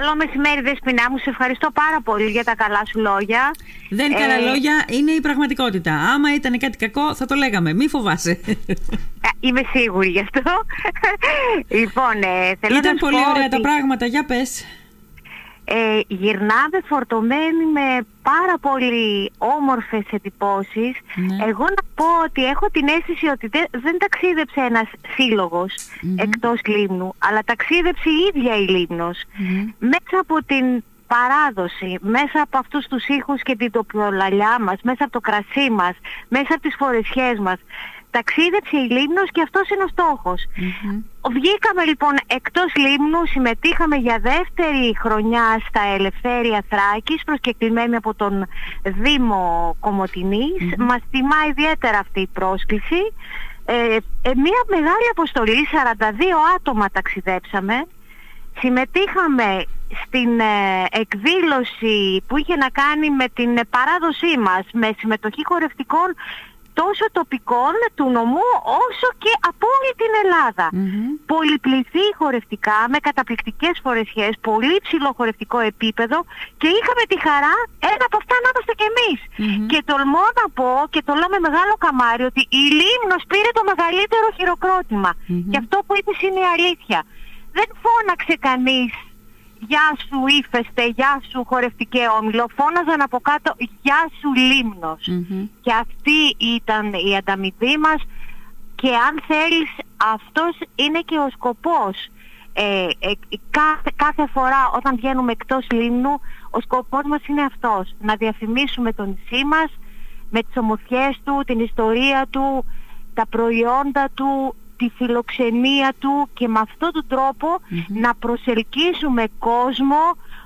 Καλό μεσημέρι, Δεσποινά μου. Σε ευχαριστώ πάρα πολύ για τα καλά σου λόγια. Δεν είναι καλά Ε, λόγια, είναι η πραγματικότητα. Άμα ήταν κάτι κακό, θα το λέγαμε. Μη φοβάσαι. ε, Είμαι σίγουρη γι' αυτό. λοιπόν, ε, θέλω να Ήταν σου πολύ πω ωραία ότι, τα πράγματα. Για πες. Ε, γυρνάμε φορτωμένοι με πάρα πολύ όμορφες εντυπώσεις. Ναι. Εγώ να πω ότι έχω την αίσθηση ότι δεν, δεν ταξίδεψε ένας σύλλογος εκτός Λίμνου, αλλά ταξίδεψε η ίδια η Λίμνος. Μέσα από την παράδοση, μέσα από αυτούς τους ήχους και την τοπιολαλιά μας, μέσα από το κρασί μας, μέσα από τις φορεσιές μας. Ταξίδεψε η Λίμνος και αυτός είναι ο στόχος. Βγήκαμε λοιπόν εκτός Λίμνου, συμμετείχαμε για δεύτερη χρονιά στα Ελευθέρια Θράκης, προσκεκλημένοι από τον Δήμο Κομωτινής. Μας τιμά ιδιαίτερα αυτή η πρόσκληση. Ε, ε, μια μεγάλη αποστολή, 42 άτομα ταξιδέψαμε. Συμμετείχαμε στην ε, εκδήλωση που είχε να κάνει με την ε, παράδοσή μας, με συμμετοχή χορευτικών τόσο τοπικών του νομού όσο και από όλη την Ελλάδα. Πολυπληθή χορευτικά, με καταπληκτικές φορεσιές, πολύ ψηλό χορευτικό επίπεδο και είχαμε τη χαρά ένα από αυτά να είμαστε κι εμείς. Και τολμώ να πω και το λέω με μεγάλο καμάρι ότι η Λίμνος πήρε το μεγαλύτερο χειροκρότημα. Και αυτό που είπες είναι η αλήθεια. Δεν φώναξε κανείς Γεια σου ύφεστε, γεια σου χορευτικέ όμιλο. Φώναζαν από κάτω Γεια σου λιμνος Και αυτή ήταν η ανταμοιβή μας και αν θέλεις αυτός είναι και ο σκοπός. Ε, ε, κάθε, κάθε φορά όταν βγαίνουμε εκτός Λίμνου ο σκοπός μας είναι αυτός. Να διαφημίσουμε το νησί μας με τις ομορφιές του, την ιστορία του, τα προϊόντα του, τη φιλοξενία του και με αυτόν τον τροπο να προσελκύσουμε κόσμο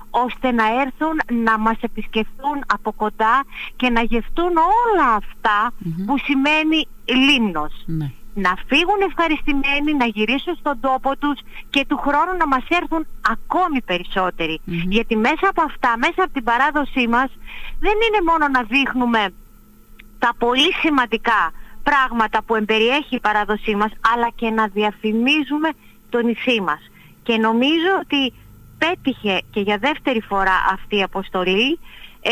ώστε να έρθουν να μας επισκεφθούν από κοντά και να γευτούν όλα αυτά που σημαίνει Λίμνος. Ναι. Να φύγουν ευχαριστημένοι, να γυρίσουν στον τόπο τους και του χρόνου να μας έρθουν ακόμη περισσότεροι. Γιατί μέσα από αυτά, μέσα από την παράδοσή μας δεν είναι μόνο να δείχνουμε τα πολύ σημαντικά πράγματα που εμπεριέχει η παράδοσή μας αλλά και να διαφημίζουμε το νησί μας. Και νομίζω ότι πέτυχε και για δεύτερη φορά αυτή η αποστολή ε,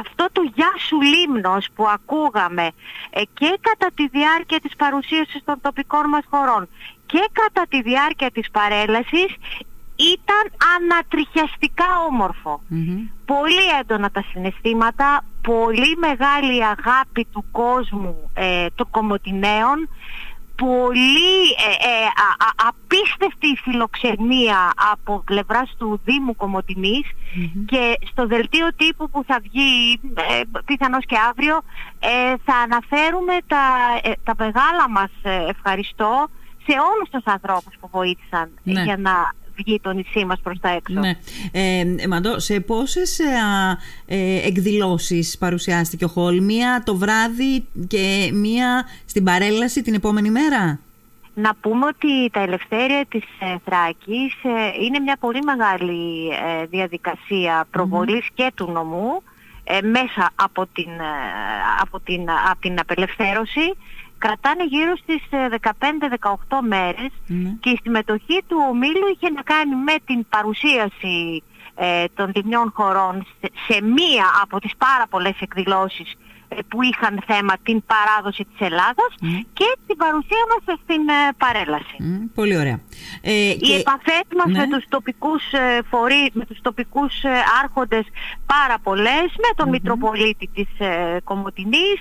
αυτό το «Γεια σου Λίμνος» που ακούγαμε ε, και κατά τη διάρκεια της παρουσίασης των τοπικών μας χωρών και κατά τη διάρκεια της παρέλασης ήταν ανατριχιαστικά όμορφο. Πολύ έντονα τα συναισθήματα, πολύ μεγάλη αγάπη του κόσμου ε, των Κομωτινέων, πολύ ε, ε, α- α- απίστευτη φιλοξενία από πλευράς του Δήμου Κομωτινής και στο δελτίο τύπου που θα βγει ε, πιθανώς και αύριο ε, θα αναφέρουμε τα, ε, τα μεγάλα μας ε, ευχαριστώ σε όλους τους ανθρώπους που βοήθησαν Ναι. για να βγει το νησί μας προς τα έξω. Ναι. Ε, Μαντώ, σε πόσες ε, α, ε, εκδηλώσεις παρουσιάστηκε ο Χολ, μία το βράδυ και μία στην παρέλαση την επόμενη μέρα; Να πούμε ότι τα ελευθέρια της ε, Θράκης ε, είναι μια πολύ μεγάλη ε, διαδικασία προβολής και του νομού ε, μέσα από την, ε, από, την, από την απελευθέρωση. Κρατάνε γύρω στις ε, 15-18 μέρες Ναι. και η συμμετοχή του ομίλου είχε να κάνει με την παρουσίαση ε, των λιμνιών χωρών σε, σε μία από τις πάρα πολλές εκδηλώσεις ε, που είχαν θέμα την παράδοση της Ελλάδας και την παρουσία μας στην ε, παρέλαση. Μμ, πολύ ωραία. Ε, Οι και- επαφές μας Ναι. με τους τοπικούς ε, φορείς, με τους τοπικούς ε, άρχοντες πάρα πολλές, με τον Μητροπολίτη της ε, κομωτινης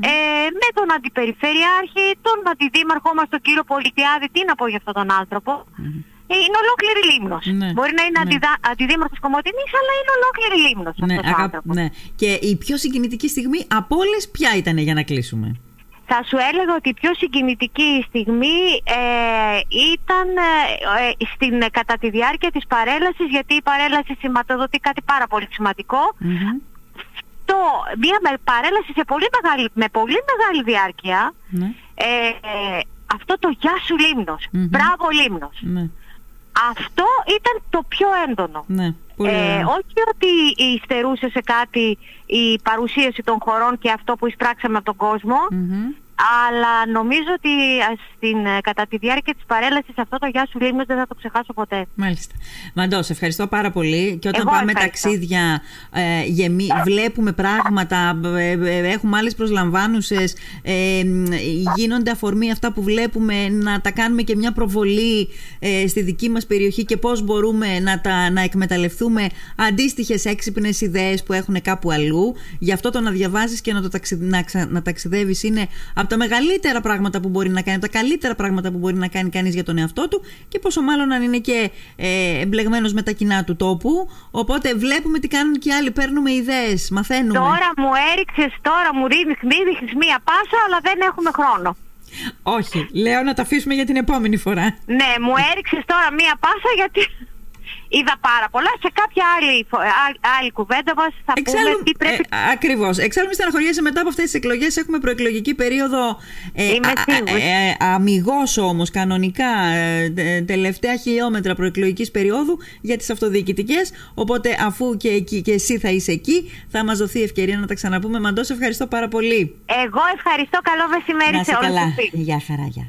ε, με τον Αντιπεριφερειάρχη, τον Αντιδήμαρχό μας, τον κύριο Πολιτιάδη, τι να πω για αυτόν τον άνθρωπο. Ε, Είναι ολόκληρη Λίμνος. Ναι, Μπορεί να είναι ναι. αντιδα... αντιδήμαρχος Κομωτινής, αλλά είναι ολόκληρη Λίμνος ναι, αυτός ο αγα- άνθρωπος. ναι. Και η πιο συγκινητική στιγμή από όλες ποια ήταν για να κλείσουμε; Θα σου έλεγα ότι η πιο συγκινητική στιγμή ε, ήταν ε, ε, στην, κατά τη διάρκεια της παρέλασης γιατί η παρέλαση σηματοδοτεί κάτι πάρα πολύ σημαντικό. Το, μια με- παρέλαση σε πολύ μεγάλη, με πολύ μεγάλη διάρκεια Ναι. ε, ε, αυτό το «Γεια σου Λίμνος», Μμμ. «Μπράβο Λίμνος». Ναι. Αυτό ήταν το πιο έντονο. Ναι. Πολύ Ε, ωραία. όχι ότι υστερούσε σε κάτι η παρουσίαση των χωρών και αυτό που εισπράξαμε από τον κόσμο. Μμμ. Αλλά νομίζω ότι στην, ε, κατά τη διάρκεια της παρέλασης αυτό το «Γεια σου Λίμνος» δεν θα το ξεχάσω ποτέ. Μάλιστα. Μαντώ, σε ευχαριστώ πάρα πολύ και όταν πάμε ταξίδια ε, γεμί, βλέπουμε πράγματα, ε, ε, έχουμε άλλες προσλαμβάνουσες, ε, γίνονται αφορμή αυτά που βλέπουμε να τα κάνουμε και μια προβολή στη δική μας περιοχή και πώς μπορούμε να, τα, να εκμεταλλευτούμε αντίστοιχες έξυπνες ιδέες που έχουν κάπου αλλού. Γι' αυτό το να διαβάζεις και να, το να, να ταξιδεύεις είναι από τα μεγαλύτερα πράγματα που μπορεί να κάνει, από τα καλύτερα πράγματα που μπορεί να κάνει κανείς για τον εαυτό του και πόσο μάλλον αν είναι και ε, εμπλεγμένος με τα κοινά του τόπου. Οπότε βλέπουμε τι κάνουν και οι άλλοι, παίρνουμε ιδέες, μαθαίνουμε. Τώρα μου έριξες, τώρα μου ρίχνει μία πάσα, αλλά δεν έχουμε χρόνο. Όχι, λέω να τα αφήσουμε για την επόμενη φορά. Ναι, μου έριξες τώρα μία πάσα γιατί είδα πάρα πολλά. Σε κάποια άλλη, άλλη κουβέντα μας θα Εξάλλου, πούμε τι πρέπει. Ε, Ακριβώς. Εξάλλου, μη στεναχωριέσαι μετά από αυτές τις εκλογές. Έχουμε προεκλογική περίοδο. Ε, Είμαι ε, Αμυγός όμως, κανονικά, ε, τελευταία χιλιόμετρα προεκλογικής περίοδου για τις αυτοδιοικητικές. Οπότε, αφού και, εκεί, και εσύ θα είσαι εκεί, θα μας δοθεί ευκαιρία να τα ξαναπούμε. Μαντώ, ευχαριστώ πάρα πολύ. Εγώ ευχαριστώ. Καλό μεσημέρι σε όλους. Γεια χαρά, γεια.